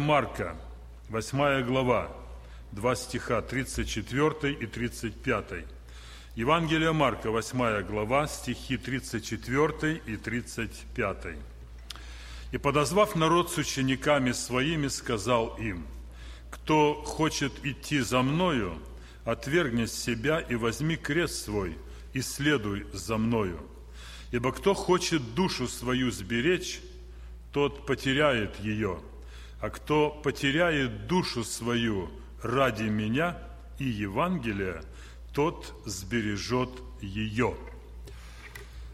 Марка, 8 глава, 2 стиха, 34 и 35. Евангелие Марка, 8 глава, стихи 34 и 35. «И, подозвав народ с учениками своими, сказал им, «Кто хочет идти за Мною, отвергни себя и возьми крест свой, и следуй за Мною. Ибо кто хочет душу свою сберечь, тот потеряет ее, а кто потеряет душу свою ради меня и Евангелия, тот сбережет ее».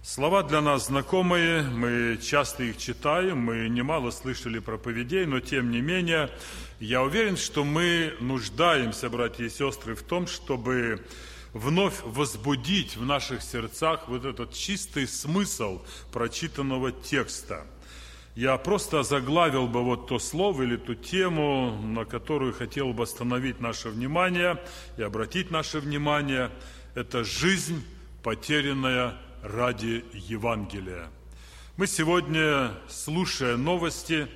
Слова для нас знакомые, мы часто их читаем, мы немало слышали проповедей, но тем не менее, я уверен, что мы нуждаемся, братья и сестры, в том, чтобы вновь возбудить в наших сердцах вот этот чистый смысл прочитанного текста. Я просто заглавил бы вот то слово или ту тему, на которую хотел бы остановить наше внимание и обратить наше внимание. Это жизнь, потерянная ради Евангелия. Мы сегодня, слушая новости,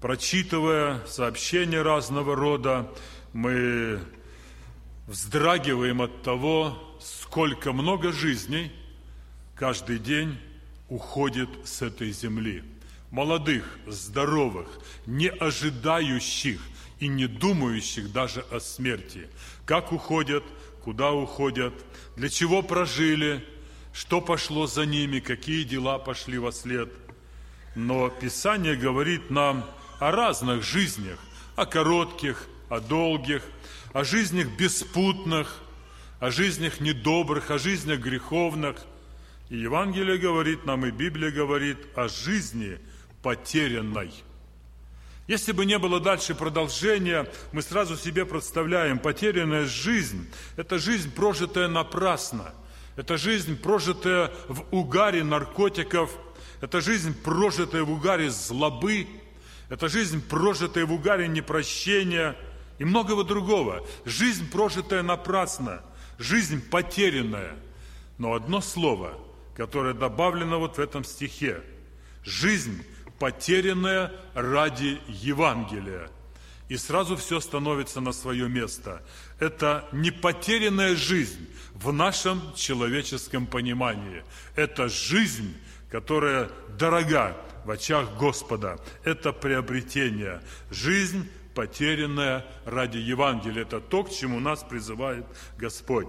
прочитывая сообщения разного рода, мы вздрагиваем от того, сколько много жизней каждый день уходит с этой земли. Молодых, здоровых, не ожидающих и не думающих даже о смерти. Как уходят, куда уходят, для чего прожили – что пошло за ними, какие дела пошли во след. Но Писание говорит нам о разных жизнях, о коротких, о долгих, о жизнях беспутных, о жизнях недобрых, о жизнях греховных. И Евангелие говорит нам, и Библия говорит о жизни потерянной. Если бы не было дальше продолжения, мы сразу себе представляем, потерянная жизнь – это жизнь, прожитая напрасно – это жизнь, прожитая в угаре наркотиков. Это жизнь, прожитая в угаре злобы. Это жизнь, прожитая в угаре непрощения и многого другого. Жизнь, прожитая напрасно. Жизнь потерянная. Но одно слово, которое добавлено вот в этом стихе. Жизнь, потерянная ради Евангелия – и сразу все становится на свое место. Это не потерянная жизнь в нашем человеческом понимании. Это жизнь, которая дорога в очах Господа. Это приобретение. Жизнь, потерянная ради Евангелия. Это то, к чему нас призывает Господь.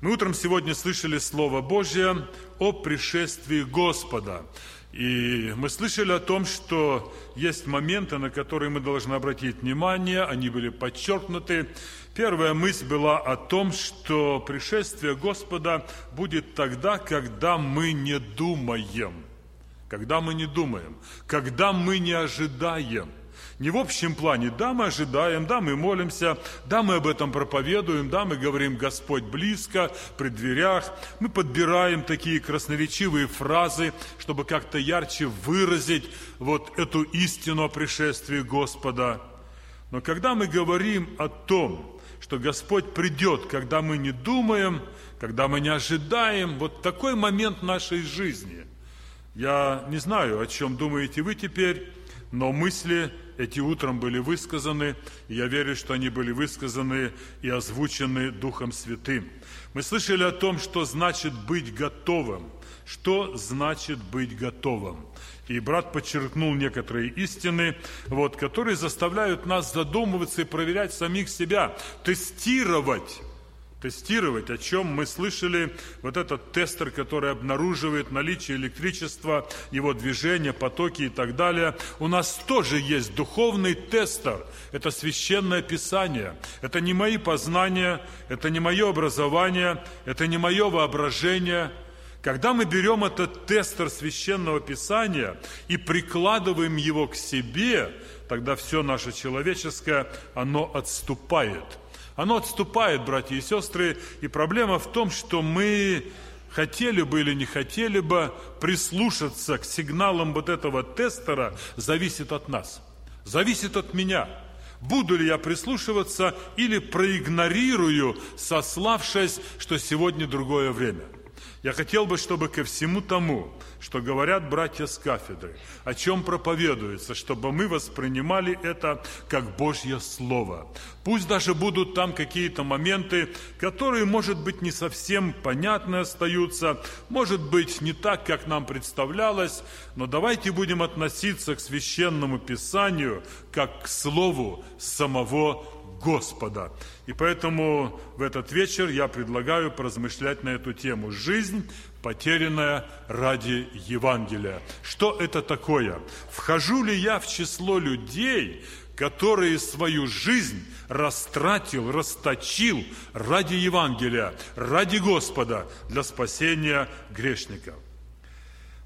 Мы утром сегодня слышали Слово Божье о пришествии Господа. И мы слышали о том, что есть моменты, на которые мы должны обратить внимание, они были подчеркнуты. Первая мысль была о том, что пришествие Господа будет тогда, когда мы не думаем. Когда мы не думаем, когда мы не ожидаем. Не в общем плане, да, мы ожидаем, да, мы молимся, да, мы об этом проповедуем, да, мы говорим «Господь близко», при дверях. Мы подбираем такие красноречивые фразы, чтобы как-то ярче выразить вот эту истину о пришествии Господа. Но когда мы говорим о том, что Господь придет, когда мы не думаем, когда мы не ожидаем, вот такой момент нашей жизни. Я не знаю, о чем думаете вы теперь, но мысли эти утром были высказаны, и я верю, что они были высказаны и озвучены Духом Святым. Мы слышали о том, что значит быть готовым. Что значит быть готовым? И брат подчеркнул некоторые истины, вот, которые заставляют нас задумываться и проверять самих себя, тестировать тестировать, о чем мы слышали, вот этот тестер, который обнаруживает наличие электричества, его движение, потоки и так далее. У нас тоже есть духовный тестер. Это священное писание. Это не мои познания, это не мое образование, это не мое воображение. Когда мы берем этот тестер священного писания и прикладываем его к себе, тогда все наше человеческое, оно отступает – оно отступает, братья и сестры, и проблема в том, что мы хотели бы или не хотели бы прислушаться к сигналам вот этого тестера, зависит от нас, зависит от меня. Буду ли я прислушиваться или проигнорирую, сославшись, что сегодня другое время – Я хотел бы, чтобы ко всему тому, что говорят братья с кафедры, о чем проповедуется, чтобы мы воспринимали это как Божье Слово. Пусть даже будут там какие-то моменты, которые, может быть, не совсем понятны остаются, может быть, не так, как нам представлялось, но давайте будем относиться к священному Писанию как к Слову самого Господа. И поэтому в этот вечер я предлагаю поразмышлять на эту тему. Жизнь, потерянная ради Евангелия. Что это такое? Вхожу ли я в число людей, которые свою жизнь растратил, расточил ради Евангелия, ради Господа, для спасения грешников?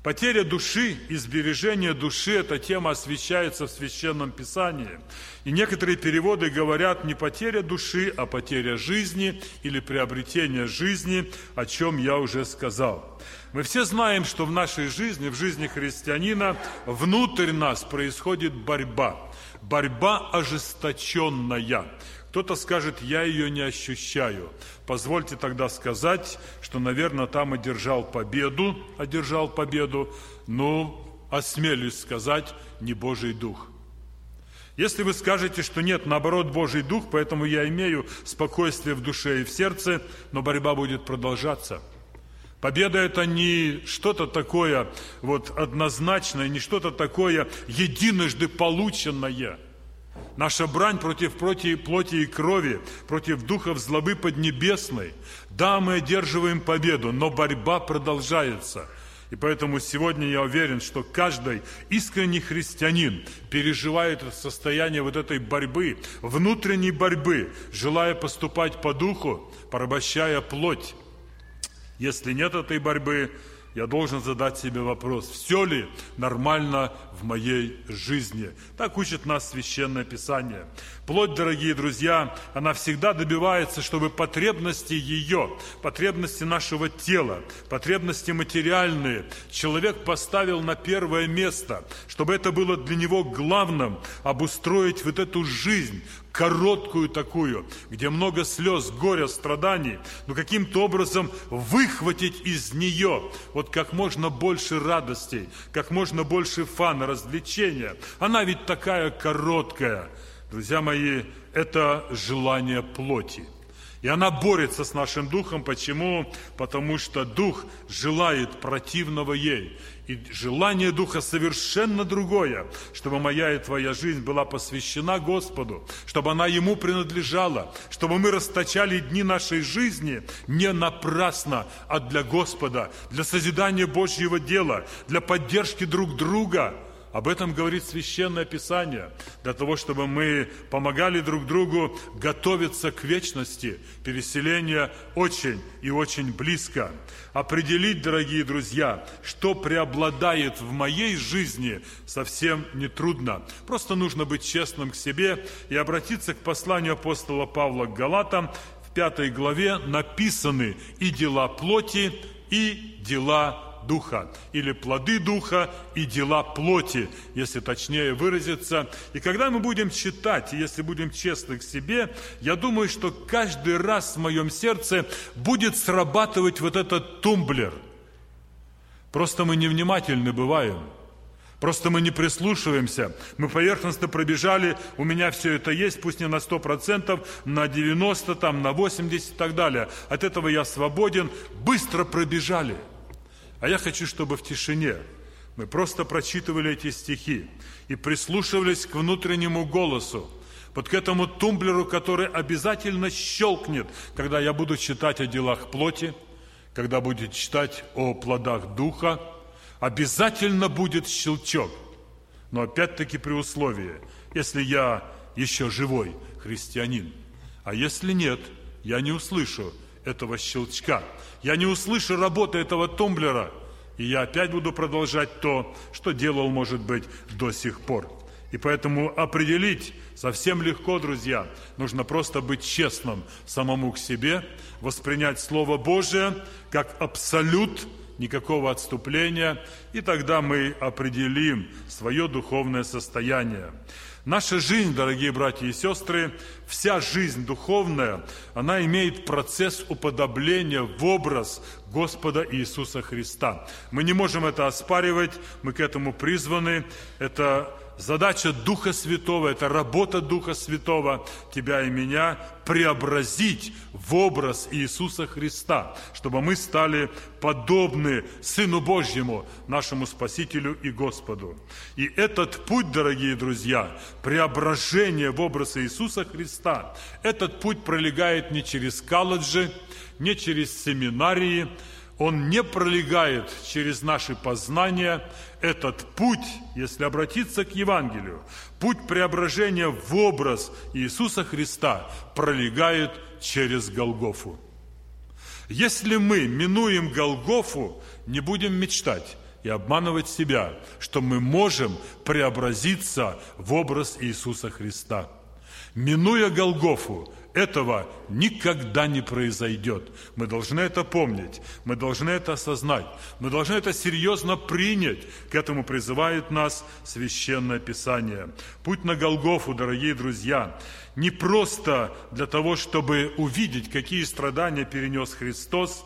Потеря души и сбережение души – эта тема освещается в Священном Писании. И некоторые переводы говорят не потеря души, а потеря жизни или приобретение жизни, о чем я уже сказал. Мы все знаем, что в нашей жизни, в жизни христианина, внутрь нас происходит борьба. Борьба ожесточенная. Кто-то скажет, я ее не ощущаю. Позвольте тогда сказать, что, наверное, там одержал победу, одержал победу, но осмелюсь сказать, не Божий Дух. Если вы скажете, что нет, наоборот, Божий Дух, поэтому я имею спокойствие в душе и в сердце, но борьба будет продолжаться. Победа – это не что-то такое вот однозначное, не что-то такое единожды полученное – Наша брань против, плоти и крови, против духов злобы поднебесной. Да, мы одерживаем победу, но борьба продолжается. И поэтому сегодня я уверен, что каждый искренний христианин переживает состояние вот этой борьбы, внутренней борьбы, желая поступать по духу, порабощая плоть. Если нет этой борьбы, я должен задать себе вопрос, все ли нормально в моей жизни. Так учит нас Священное Писание. Плоть, дорогие друзья, она всегда добивается, чтобы потребности ее, потребности нашего тела, потребности материальные человек поставил на первое место, чтобы это было для него главным, обустроить вот эту жизнь, короткую такую, где много слез, горя, страданий, но каким-то образом выхватить из нее вот как можно больше радостей, как можно больше фана, развлечения. Она ведь такая короткая. Друзья мои, это желание плоти. И она борется с нашим духом. Почему? Потому что дух желает противного ей. И желание Духа совершенно другое, чтобы моя и твоя жизнь была посвящена Господу, чтобы она Ему принадлежала, чтобы мы расточали дни нашей жизни не напрасно, а для Господа, для созидания Божьего дела, для поддержки друг друга – об этом говорит Священное Писание, для того, чтобы мы помогали друг другу готовиться к вечности. Переселение очень и очень близко. Определить, дорогие друзья, что преобладает в моей жизни, совсем нетрудно. Просто нужно быть честным к себе и обратиться к посланию апостола Павла к Галатам. В пятой главе написаны и дела плоти, и дела Духа, или плоды Духа и дела плоти, если точнее выразиться. И когда мы будем читать, если будем честны к себе, я думаю, что каждый раз в моем сердце будет срабатывать вот этот тумблер. Просто мы невнимательны бываем. Просто мы не прислушиваемся. Мы поверхностно пробежали, у меня все это есть, пусть не на 100%, на 90%, там, на 80% и так далее. От этого я свободен. Быстро пробежали – а я хочу, чтобы в тишине мы просто прочитывали эти стихи и прислушивались к внутреннему голосу, вот к этому тумблеру, который обязательно щелкнет, когда я буду читать о делах плоти, когда буду читать о плодах духа, обязательно будет щелчок. Но опять-таки при условии, если я еще живой христианин. А если нет, я не услышу этого щелчка. Я не услышу работы этого тумблера, и я опять буду продолжать то, что делал, может быть, до сих пор. И поэтому определить совсем легко, друзья. Нужно просто быть честным самому к себе, воспринять Слово Божие как абсолют, никакого отступления, и тогда мы определим свое духовное состояние. Наша жизнь, дорогие братья и сестры, вся жизнь духовная, она имеет процесс уподобления в образ Господа Иисуса Христа. Мы не можем это оспаривать, мы к этому призваны. Это задача Духа Святого, это работа Духа Святого, тебя и меня, преобразить в образ Иисуса Христа, чтобы мы стали подобны Сыну Божьему, нашему Спасителю и Господу. И этот путь, дорогие друзья, преображение в образ Иисуса Христа, этот путь пролегает не через колледжи, не через семинарии, он не пролегает через наши познания. Этот путь, если обратиться к Евангелию, путь преображения в образ Иисуса Христа пролегает через Голгофу. Если мы минуем Голгофу, не будем мечтать и обманывать себя, что мы можем преобразиться в образ Иисуса Христа. Минуя Голгофу, этого никогда не произойдет. Мы должны это помнить, мы должны это осознать, мы должны это серьезно принять. К этому призывает нас Священное Писание. Путь на Голгофу, дорогие друзья, не просто для того, чтобы увидеть, какие страдания перенес Христос,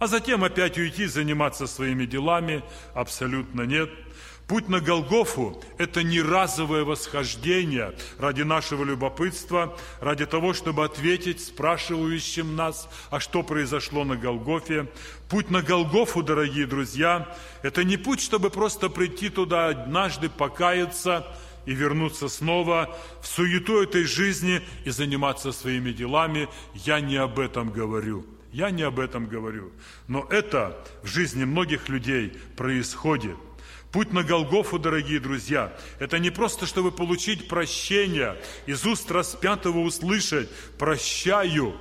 а затем опять уйти заниматься своими делами, абсолютно нет – Путь на Голгофу – это не разовое восхождение ради нашего любопытства, ради того, чтобы ответить спрашивающим нас, а что произошло на Голгофе. Путь на Голгофу, дорогие друзья, это не путь, чтобы просто прийти туда однажды, покаяться и вернуться снова в суету этой жизни и заниматься своими делами. Я не об этом говорю. Я не об этом говорю. Но это в жизни многих людей происходит – Путь на Голгофу, дорогие друзья, это не просто, чтобы получить прощение, из уст распятого услышать «прощаю»,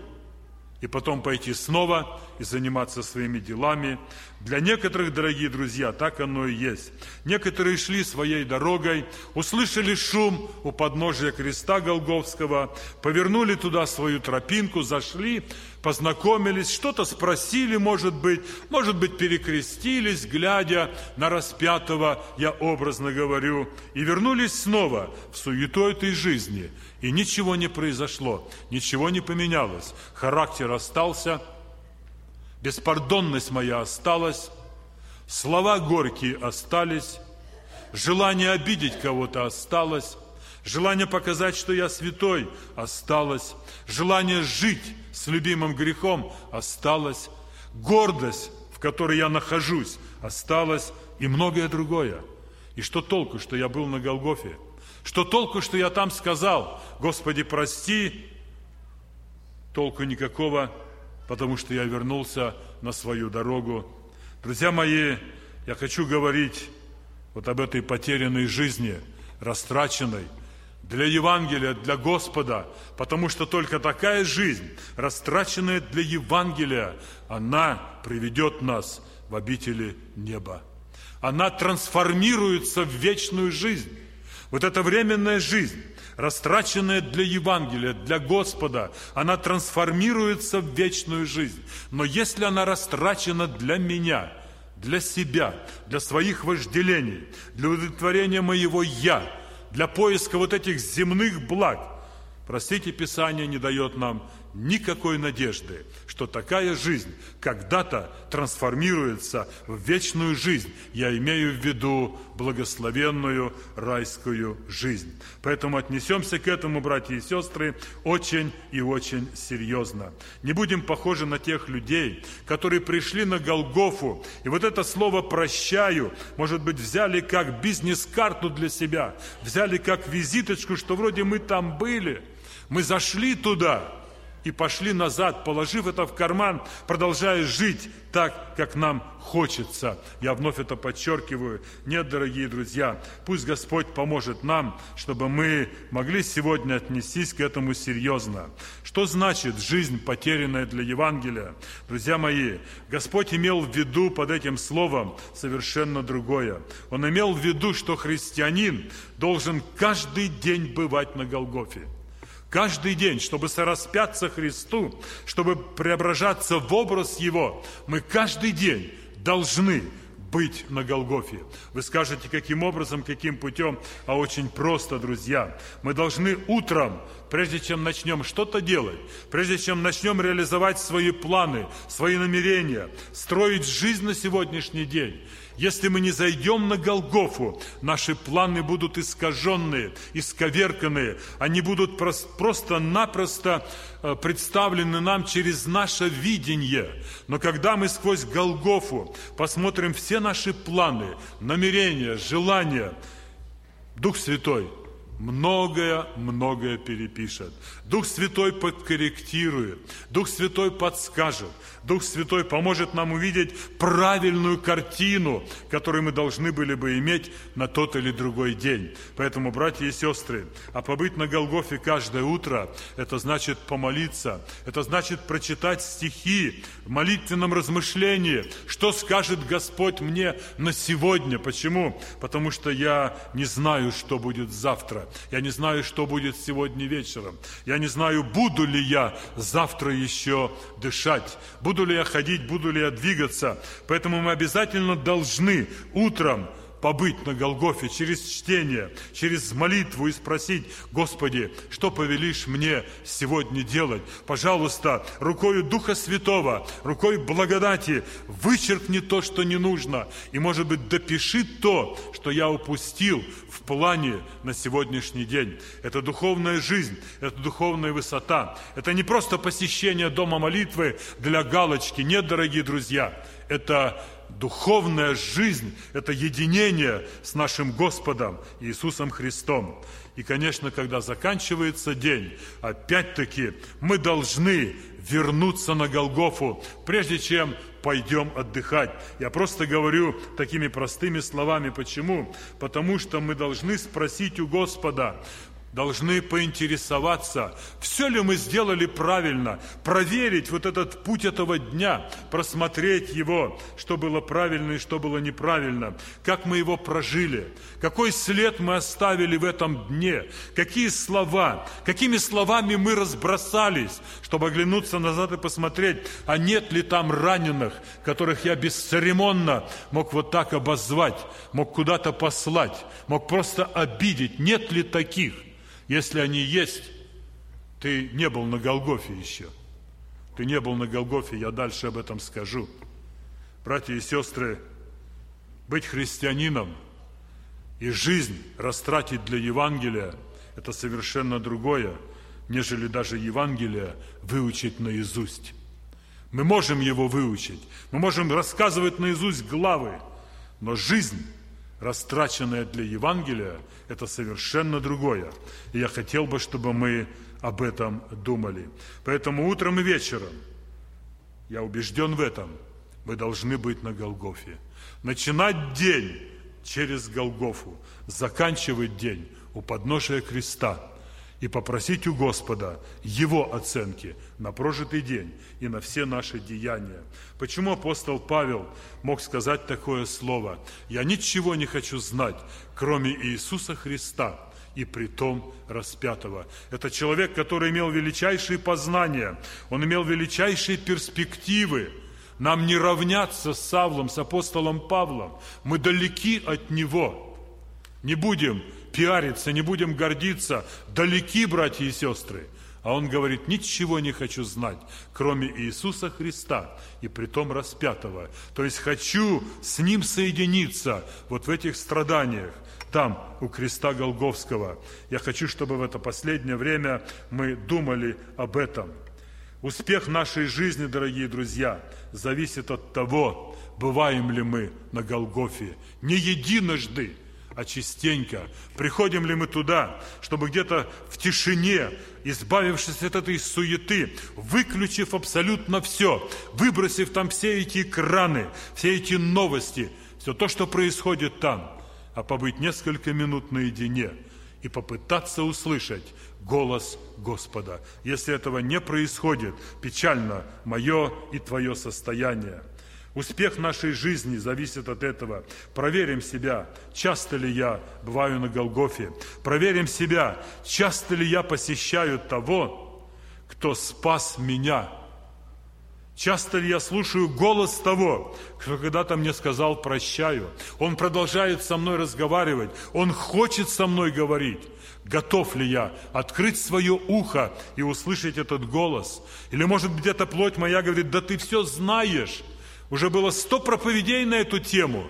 и потом пойти снова и заниматься своими делами. Для некоторых, дорогие друзья, так оно и есть. Некоторые шли своей дорогой, услышали шум у подножия креста Голговского, повернули туда свою тропинку, зашли, познакомились, что-то спросили, может быть, может быть, перекрестились, глядя на распятого, я образно говорю, и вернулись снова в суету этой жизни. И ничего не произошло, ничего не поменялось. Характер остался – беспардонность моя осталась, слова горькие остались, желание обидеть кого-то осталось, желание показать, что я святой, осталось, желание жить с любимым грехом осталось, гордость, в которой я нахожусь, осталась и многое другое. И что толку, что я был на Голгофе? Что толку, что я там сказал, Господи, прости, толку никакого потому что я вернулся на свою дорогу. Друзья мои, я хочу говорить вот об этой потерянной жизни, растраченной для Евангелия, для Господа, потому что только такая жизнь, растраченная для Евангелия, она приведет нас в обители неба. Она трансформируется в вечную жизнь. Вот эта временная жизнь, растраченная для Евангелия, для Господа, она трансформируется в вечную жизнь. Но если она растрачена для меня, для себя, для своих вожделений, для удовлетворения моего «я», для поиска вот этих земных благ, простите, Писание не дает нам никакой надежды, что такая жизнь когда-то трансформируется в вечную жизнь. Я имею в виду благословенную райскую жизнь. Поэтому отнесемся к этому, братья и сестры, очень и очень серьезно. Не будем похожи на тех людей, которые пришли на Голгофу, и вот это слово «прощаю», может быть, взяли как бизнес-карту для себя, взяли как визиточку, что вроде мы там были, мы зашли туда – и пошли назад, положив это в карман, продолжая жить так, как нам хочется. Я вновь это подчеркиваю. Нет, дорогие друзья, пусть Господь поможет нам, чтобы мы могли сегодня отнестись к этому серьезно. Что значит жизнь, потерянная для Евангелия? Друзья мои, Господь имел в виду под этим словом совершенно другое. Он имел в виду, что христианин должен каждый день бывать на Голгофе. Каждый день, чтобы сораспяться Христу, чтобы преображаться в образ Его, мы каждый день должны быть на Голгофе. Вы скажете, каким образом, каким путем? А очень просто, друзья. Мы должны утром, прежде чем начнем что-то делать, прежде чем начнем реализовать свои планы, свои намерения, строить жизнь на сегодняшний день, если мы не зайдем на Голгофу, наши планы будут искаженные, исковерканные. Они будут просто-напросто э, представлены нам через наше видение. Но когда мы сквозь Голгофу посмотрим все наши планы, намерения, желания, Дух Святой – многое-многое перепишет. Дух Святой подкорректирует, Дух Святой подскажет, Дух Святой поможет нам увидеть правильную картину, которую мы должны были бы иметь на тот или другой день. Поэтому, братья и сестры, а побыть на Голгофе каждое утро, это значит помолиться, это значит прочитать стихи в молитвенном размышлении, что скажет Господь мне на сегодня. Почему? Потому что я не знаю, что будет завтра. Я не знаю, что будет сегодня вечером. Я не знаю, буду ли я завтра еще дышать, буду ли я ходить, буду ли я двигаться. Поэтому мы обязательно должны утром побыть на Голгофе через чтение, через молитву и спросить, Господи, что повелишь мне сегодня делать? Пожалуйста, рукою Духа Святого, рукой благодати вычеркни то, что не нужно, и, может быть, допиши то, что я упустил в плане на сегодняшний день. Это духовная жизнь, это духовная высота. Это не просто посещение дома молитвы для галочки. Нет, дорогие друзья, это духовная жизнь, это единение с нашим Господом Иисусом Христом. И, конечно, когда заканчивается день, опять-таки мы должны вернуться на Голгофу, прежде чем пойдем отдыхать. Я просто говорю такими простыми словами. Почему? Потому что мы должны спросить у Господа, должны поинтересоваться, все ли мы сделали правильно, проверить вот этот путь этого дня, просмотреть его, что было правильно и что было неправильно, как мы его прожили, какой след мы оставили в этом дне, какие слова, какими словами мы разбросались, чтобы оглянуться назад и посмотреть, а нет ли там раненых, которых я бесцеремонно мог вот так обозвать, мог куда-то послать, мог просто обидеть, нет ли таких – если они есть, ты не был на Голгофе еще. Ты не был на Голгофе, я дальше об этом скажу. Братья и сестры, быть христианином и жизнь растратить для Евангелия – это совершенно другое, нежели даже Евангелие выучить наизусть. Мы можем его выучить, мы можем рассказывать наизусть главы, но жизнь – растраченное для Евангелия, это совершенно другое. И я хотел бы, чтобы мы об этом думали. Поэтому утром и вечером, я убежден в этом, мы должны быть на Голгофе. Начинать день через Голгофу, заканчивать день у подножия креста – и попросить у Господа Его оценки на прожитый день и на все наши деяния. Почему апостол Павел мог сказать такое слово? «Я ничего не хочу знать, кроме Иисуса Христа, и при том распятого». Это человек, который имел величайшие познания, он имел величайшие перспективы, нам не равняться с Савлом, с апостолом Павлом. Мы далеки от него. Не будем пиариться, не будем гордиться, далеки, братья и сестры. А он говорит, ничего не хочу знать, кроме Иисуса Христа и притом распятого. То есть хочу с Ним соединиться вот в этих страданиях, там, у креста Голговского. Я хочу, чтобы в это последнее время мы думали об этом. Успех нашей жизни, дорогие друзья, зависит от того, бываем ли мы на Голгофе. Не единожды, а частенько. Приходим ли мы туда, чтобы где-то в тишине, избавившись от этой суеты, выключив абсолютно все, выбросив там все эти экраны, все эти новости, все то, что происходит там, а побыть несколько минут наедине и попытаться услышать голос Господа. Если этого не происходит, печально мое и твое состояние – Успех нашей жизни зависит от этого. Проверим себя, часто ли я бываю на Голгофе. Проверим себя, часто ли я посещаю того, кто спас меня. Часто ли я слушаю голос того, кто когда-то мне сказал «прощаю». Он продолжает со мной разговаривать, он хочет со мной говорить. Готов ли я открыть свое ухо и услышать этот голос? Или, может быть, эта плоть моя говорит, да ты все знаешь. Уже было сто проповедей на эту тему.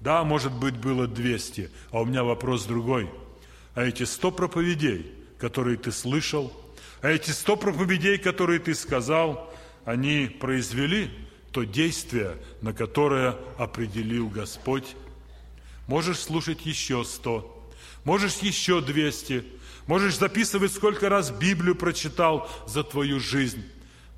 Да, может быть, было двести. А у меня вопрос другой. А эти сто проповедей, которые ты слышал, а эти сто проповедей, которые ты сказал, они произвели то действие, на которое определил Господь. Можешь слушать еще сто, можешь еще двести, можешь записывать, сколько раз Библию прочитал за твою жизнь.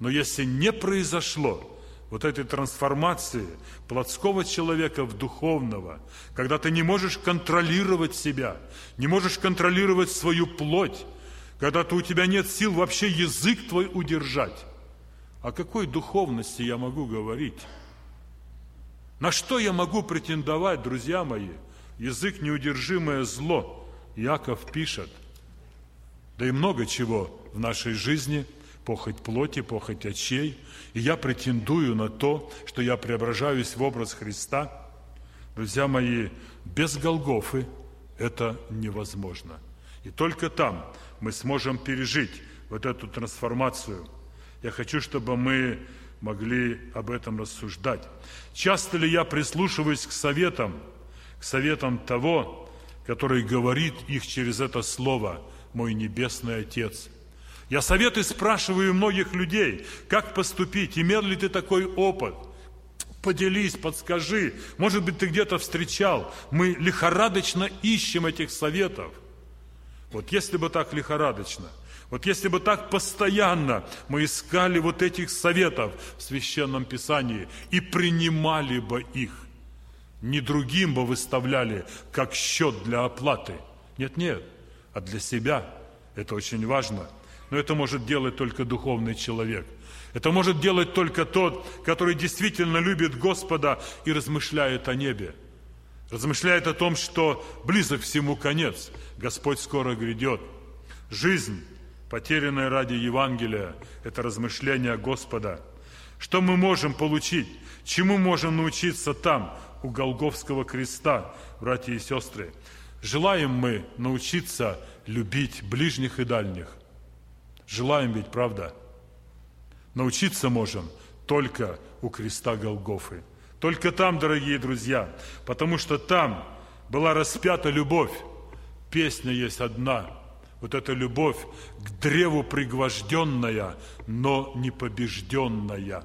Но если не произошло вот этой трансформации плотского человека в духовного, когда ты не можешь контролировать себя, не можешь контролировать свою плоть, когда -то у тебя нет сил вообще язык твой удержать. О какой духовности я могу говорить? На что я могу претендовать, друзья мои? Язык – неудержимое зло. Яков пишет. Да и много чего в нашей жизни, похоть плоти, похоть очей. И я претендую на то, что я преображаюсь в образ Христа. Друзья мои, без Голгофы это невозможно. И только там мы сможем пережить вот эту трансформацию. Я хочу, чтобы мы могли об этом рассуждать. Часто ли я прислушиваюсь к советам, к советам того, который говорит их через это слово, мой Небесный Отец. Я советы спрашиваю многих людей, как поступить, имел ли ты такой опыт – Поделись, подскажи. Может быть, ты где-то встречал. Мы лихорадочно ищем этих советов. Вот если бы так лихорадочно, вот если бы так постоянно мы искали вот этих советов в Священном Писании и принимали бы их, не другим бы выставляли как счет для оплаты. Нет, нет, а для себя. Это очень важно. Но это может делать только духовный человек. Это может делать только тот, который действительно любит Господа и размышляет о небе размышляет о том, что близок всему конец, Господь скоро грядет. Жизнь, потерянная ради Евангелия, это размышление Господа. Что мы можем получить? Чему можем научиться там, у Голговского креста, братья и сестры? Желаем мы научиться любить ближних и дальних. Желаем ведь, правда? Научиться можем только у креста Голгофы – только там, дорогие друзья, потому что там была распята любовь. Песня есть одна. Вот эта любовь к древу пригвожденная, но не побежденная.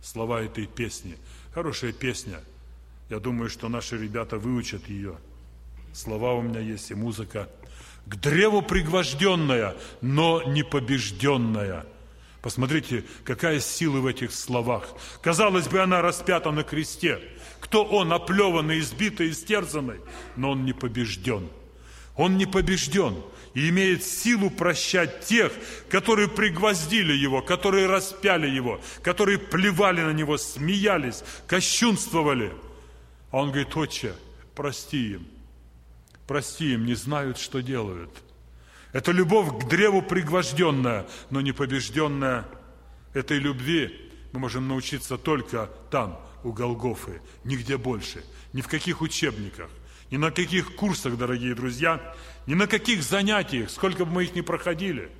Слова этой песни. Хорошая песня. Я думаю, что наши ребята выучат ее. Слова у меня есть и музыка. К древу пригвожденная, но не побежденная – Посмотрите, какая сила в этих словах. Казалось бы, она распята на кресте. Кто он, оплеванный, избитый, истерзанный? Но он не побежден. Он не побежден и имеет силу прощать тех, которые пригвоздили его, которые распяли его, которые плевали на него, смеялись, кощунствовали. А он говорит, отче, прости им, прости им, не знают, что делают. Это любовь к древу пригвожденная, но не побежденная. Этой любви мы можем научиться только там, у Голгофы, нигде больше, ни в каких учебниках, ни на каких курсах, дорогие друзья, ни на каких занятиях, сколько бы мы их ни проходили,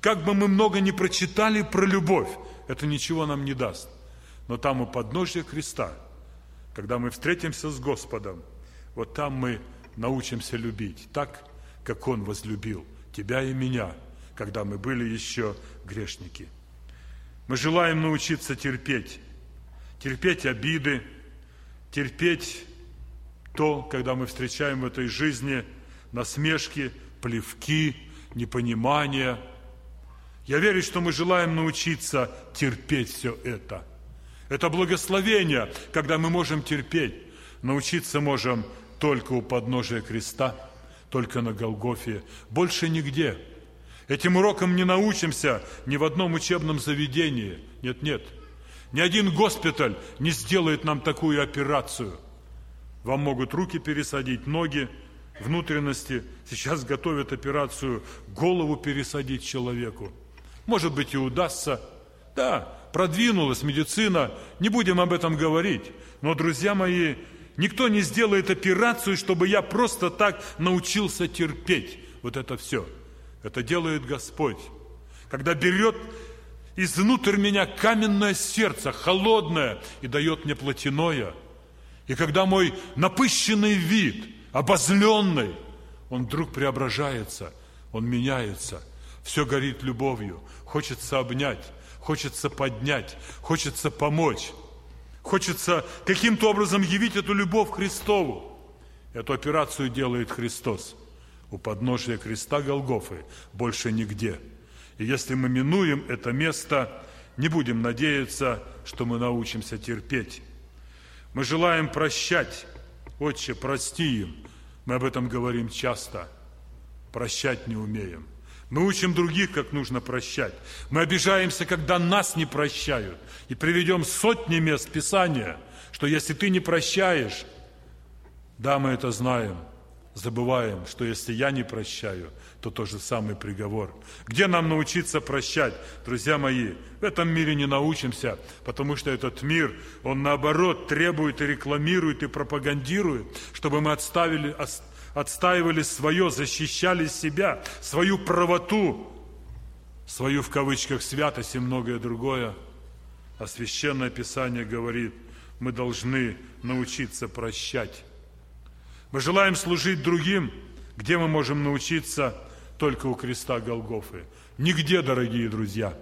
как бы мы много ни прочитали про любовь, это ничего нам не даст. Но там у подножия креста, когда мы встретимся с Господом, вот там мы научимся любить так, как Он возлюбил тебя и меня, когда мы были еще грешники. Мы желаем научиться терпеть, терпеть обиды, терпеть то, когда мы встречаем в этой жизни насмешки, плевки, непонимания. Я верю, что мы желаем научиться терпеть все это. Это благословение, когда мы можем терпеть. Научиться можем только у подножия креста – только на Голгофе, больше нигде. Этим урокам не научимся ни в одном учебном заведении. Нет, нет. Ни один госпиталь не сделает нам такую операцию. Вам могут руки пересадить, ноги, внутренности. Сейчас готовят операцию голову пересадить человеку. Может быть и удастся. Да, продвинулась медицина, не будем об этом говорить. Но, друзья мои, никто не сделает операцию, чтобы я просто так научился терпеть вот это все. Это делает Господь. Когда берет изнутрь меня каменное сердце, холодное, и дает мне плотяное. И когда мой напыщенный вид, обозленный, он вдруг преображается, он меняется, все горит любовью, хочется обнять, хочется поднять, хочется помочь, хочется каким-то образом явить эту любовь Христову. Эту операцию делает Христос у подножия креста Голгофы, больше нигде – и если мы минуем это место, не будем надеяться, что мы научимся терпеть. Мы желаем прощать. Отче, прости им. Мы об этом говорим часто. Прощать не умеем. Мы учим других, как нужно прощать. Мы обижаемся, когда нас не прощают. И приведем сотни мест Писания, что если ты не прощаешь, да, мы это знаем, забываем, что если я не прощаю, то тот же самый приговор. Где нам научиться прощать? Друзья мои, в этом мире не научимся, потому что этот мир, он наоборот требует и рекламирует, и пропагандирует, чтобы мы отставили, отстаивали свое, защищали себя, свою правоту, свою в кавычках святость и многое другое. А Священное Писание говорит, мы должны научиться прощать. Мы желаем служить другим, где мы можем научиться только у креста Голгофы. Нигде, дорогие друзья.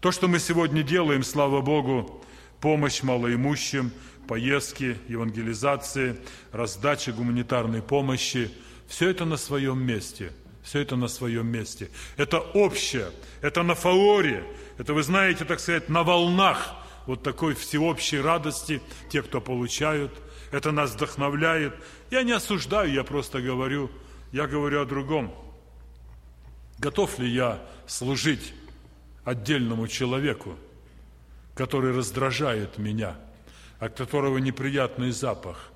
То, что мы сегодня делаем, слава Богу, помощь малоимущим, поездки, евангелизации, раздача гуманитарной помощи, все это на своем месте. Все это на своем месте. Это общее, это на фаоре, это, вы знаете, так сказать, на волнах вот такой всеобщей радости, те, кто получают. Это нас вдохновляет. Я не осуждаю, я просто говорю, я говорю о другом. Готов ли я служить отдельному человеку, который раздражает меня, от которого неприятный запах,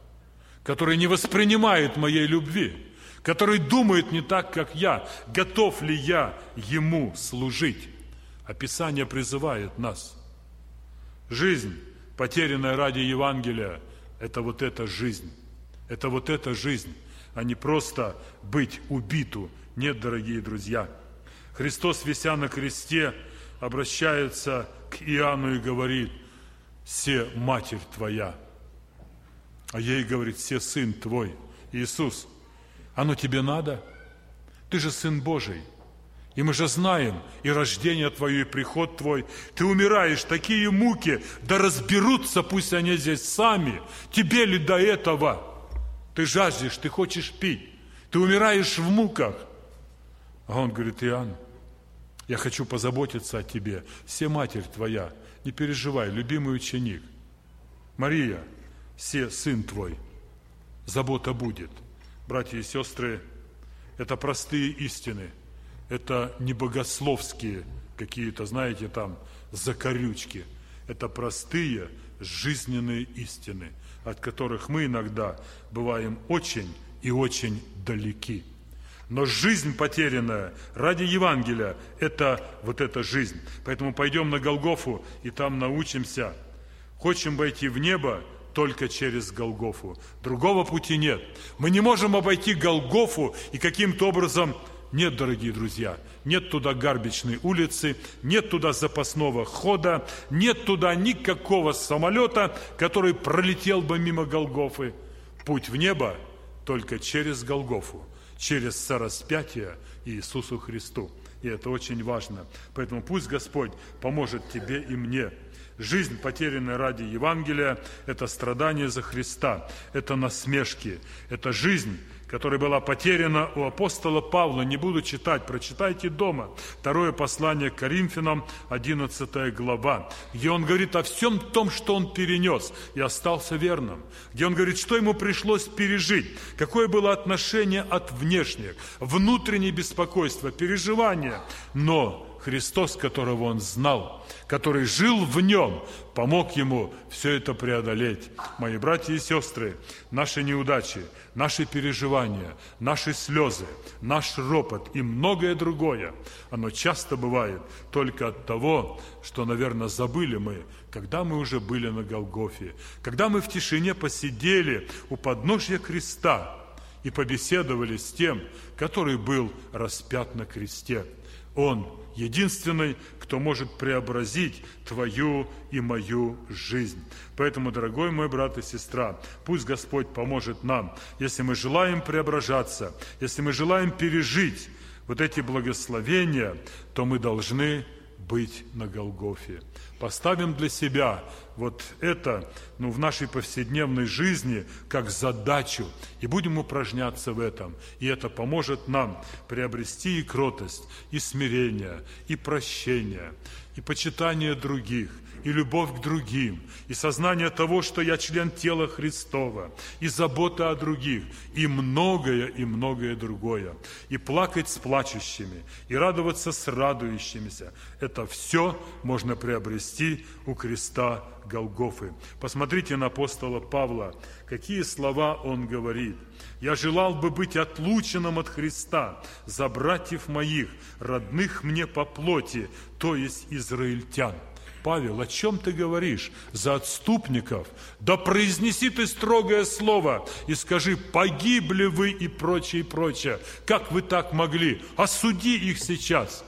который не воспринимает моей любви, который думает не так, как я, готов ли я ему служить? Описание призывает нас. Жизнь, потерянная ради Евангелия, это вот эта жизнь. Это вот эта жизнь, а не просто быть убиту нет, дорогие друзья. Христос, вися на кресте, обращается к Иоанну и говорит, «Се матерь твоя». А ей говорит, «Се сын твой». Иисус, оно тебе надо? Ты же Сын Божий. И мы же знаем и рождение Твое, и приход Твой. Ты умираешь, такие муки, да разберутся, пусть они здесь сами. Тебе ли до этого? Ты жаждешь, ты хочешь пить. Ты умираешь в муках. А он говорит, Иоанн, я хочу позаботиться о тебе. Все матерь твоя, не переживай, любимый ученик. Мария, все сын твой, забота будет. Братья и сестры, это простые истины. Это не богословские какие-то, знаете, там, закорючки. Это простые жизненные истины, от которых мы иногда бываем очень и очень далеки. Но жизнь потерянная ради Евангелия – это вот эта жизнь. Поэтому пойдем на Голгофу и там научимся. Хочем войти в небо только через Голгофу. Другого пути нет. Мы не можем обойти Голгофу и каким-то образом нет, дорогие друзья, нет туда гарбичной улицы, нет туда запасного хода, нет туда никакого самолета, который пролетел бы мимо Голгофы. Путь в небо только через Голгофу через сораспятие Иисусу Христу. И это очень важно. Поэтому пусть Господь поможет тебе и мне. Жизнь, потерянная ради Евангелия, это страдание за Христа, это насмешки, это жизнь, которая была потеряна у апостола Павла. Не буду читать, прочитайте дома. Второе послание к Коринфянам, 11 глава, где он говорит о всем том, что он перенес и остался верным. Где он говорит, что ему пришлось пережить, какое было отношение от внешних, внутреннее беспокойство, переживания. Но Христос, которого он знал, который жил в нем, помог ему все это преодолеть. Мои братья и сестры, наши неудачи, наши переживания, наши слезы, наш ропот и многое другое, оно часто бывает только от того, что, наверное, забыли мы, когда мы уже были на Голгофе, когда мы в тишине посидели у подножья креста и побеседовали с тем, который был распят на кресте. Он единственный, кто может преобразить твою и мою жизнь. Поэтому, дорогой мой брат и сестра, пусть Господь поможет нам, если мы желаем преображаться, если мы желаем пережить вот эти благословения, то мы должны быть на Голгофе. Поставим для себя вот это ну, в нашей повседневной жизни как задачу и будем упражняться в этом. И это поможет нам приобрести и кротость, и смирение, и прощение, и почитание других, и любовь к другим, и сознание того, что я член тела Христова, и забота о других, и многое, и многое другое. И плакать с плачущими, и радоваться с радующимися. Это все можно приобрести у креста Голгофы. Посмотрите на апостола Павла, какие слова он говорит. «Я желал бы быть отлученным от Христа за братьев моих, родных мне по плоти, то есть израильтян». Павел, о чем ты говоришь? За отступников? Да произнеси ты строгое слово и скажи, погибли вы и прочее, и прочее. Как вы так могли? Осуди их сейчас.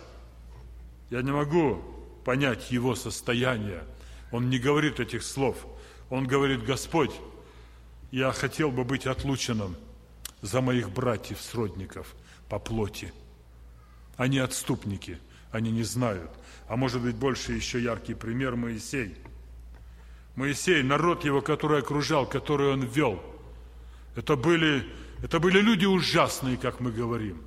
Я не могу понять его состояние. Он не говорит этих слов. Он говорит, Господь, я хотел бы быть отлученным за моих братьев, сродников по плоти. Они отступники, они не знают – а может быть больше еще яркий пример Моисей. Моисей, народ его, который окружал, который он вел, это были, это были люди ужасные, как мы говорим.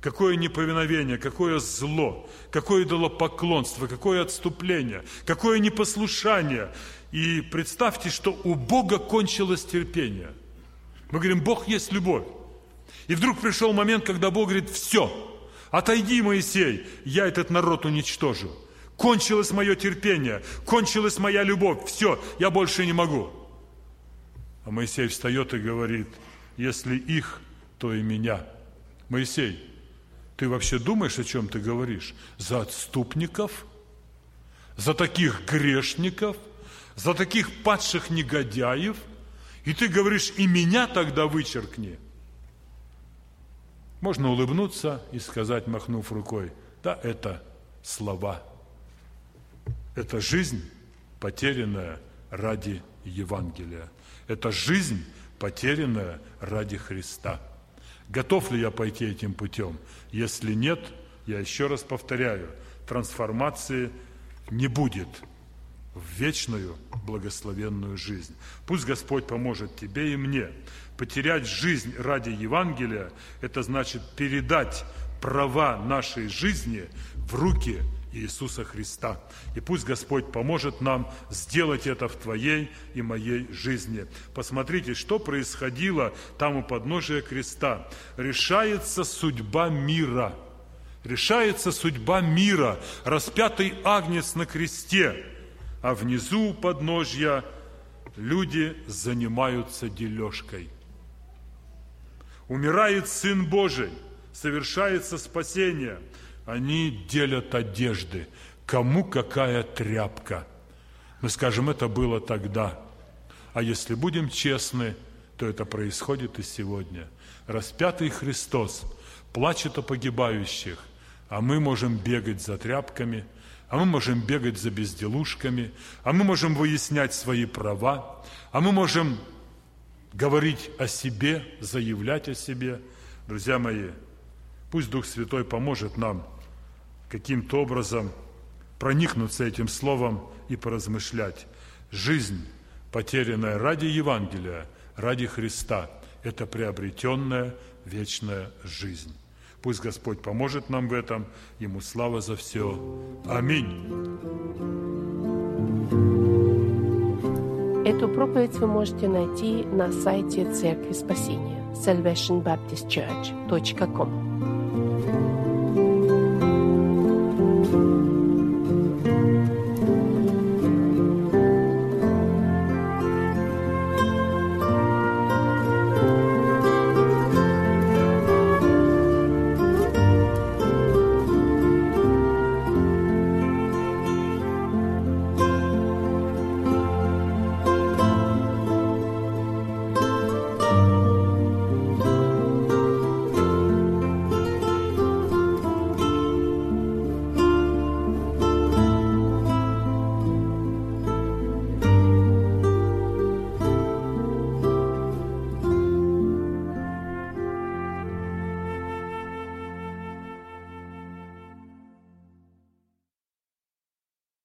Какое неповиновение, какое зло, какое идолопоклонство, какое отступление, какое непослушание. И представьте, что у Бога кончилось терпение. Мы говорим, Бог есть любовь. И вдруг пришел момент, когда Бог говорит, все, Отойди, Моисей, я этот народ уничтожу. Кончилось мое терпение, кончилась моя любовь, все, я больше не могу. А Моисей встает и говорит, если их, то и меня. Моисей, ты вообще думаешь, о чем ты говоришь? За отступников? За таких грешников? За таких падших негодяев? И ты говоришь, и меня тогда вычеркни – можно улыбнуться и сказать, махнув рукой, да, это слова. Это жизнь, потерянная ради Евангелия. Это жизнь, потерянная ради Христа. Готов ли я пойти этим путем? Если нет, я еще раз повторяю, трансформации не будет в вечную благословенную жизнь. Пусть Господь поможет тебе и мне Потерять жизнь ради Евангелия – это значит передать права нашей жизни в руки Иисуса Христа. И пусть Господь поможет нам сделать это в твоей и моей жизни. Посмотрите, что происходило там у подножия креста. Решается судьба мира. Решается судьба мира. Распятый агнец на кресте. А внизу у подножья люди занимаются дележкой – Умирает Сын Божий, совершается спасение. Они делят одежды. Кому какая тряпка. Мы скажем, это было тогда. А если будем честны, то это происходит и сегодня. Распятый Христос плачет о погибающих, а мы можем бегать за тряпками, а мы можем бегать за безделушками, а мы можем выяснять свои права, а мы можем говорить о себе, заявлять о себе. Друзья мои, пусть Дух Святой поможет нам каким-то образом проникнуться этим словом и поразмышлять. Жизнь, потерянная ради Евангелия, ради Христа, это приобретенная вечная жизнь. Пусть Господь поможет нам в этом. Ему слава за все. Аминь. Эту проповедь вы можете найти на сайте Церкви Спасения salvationbaptistchurch.com.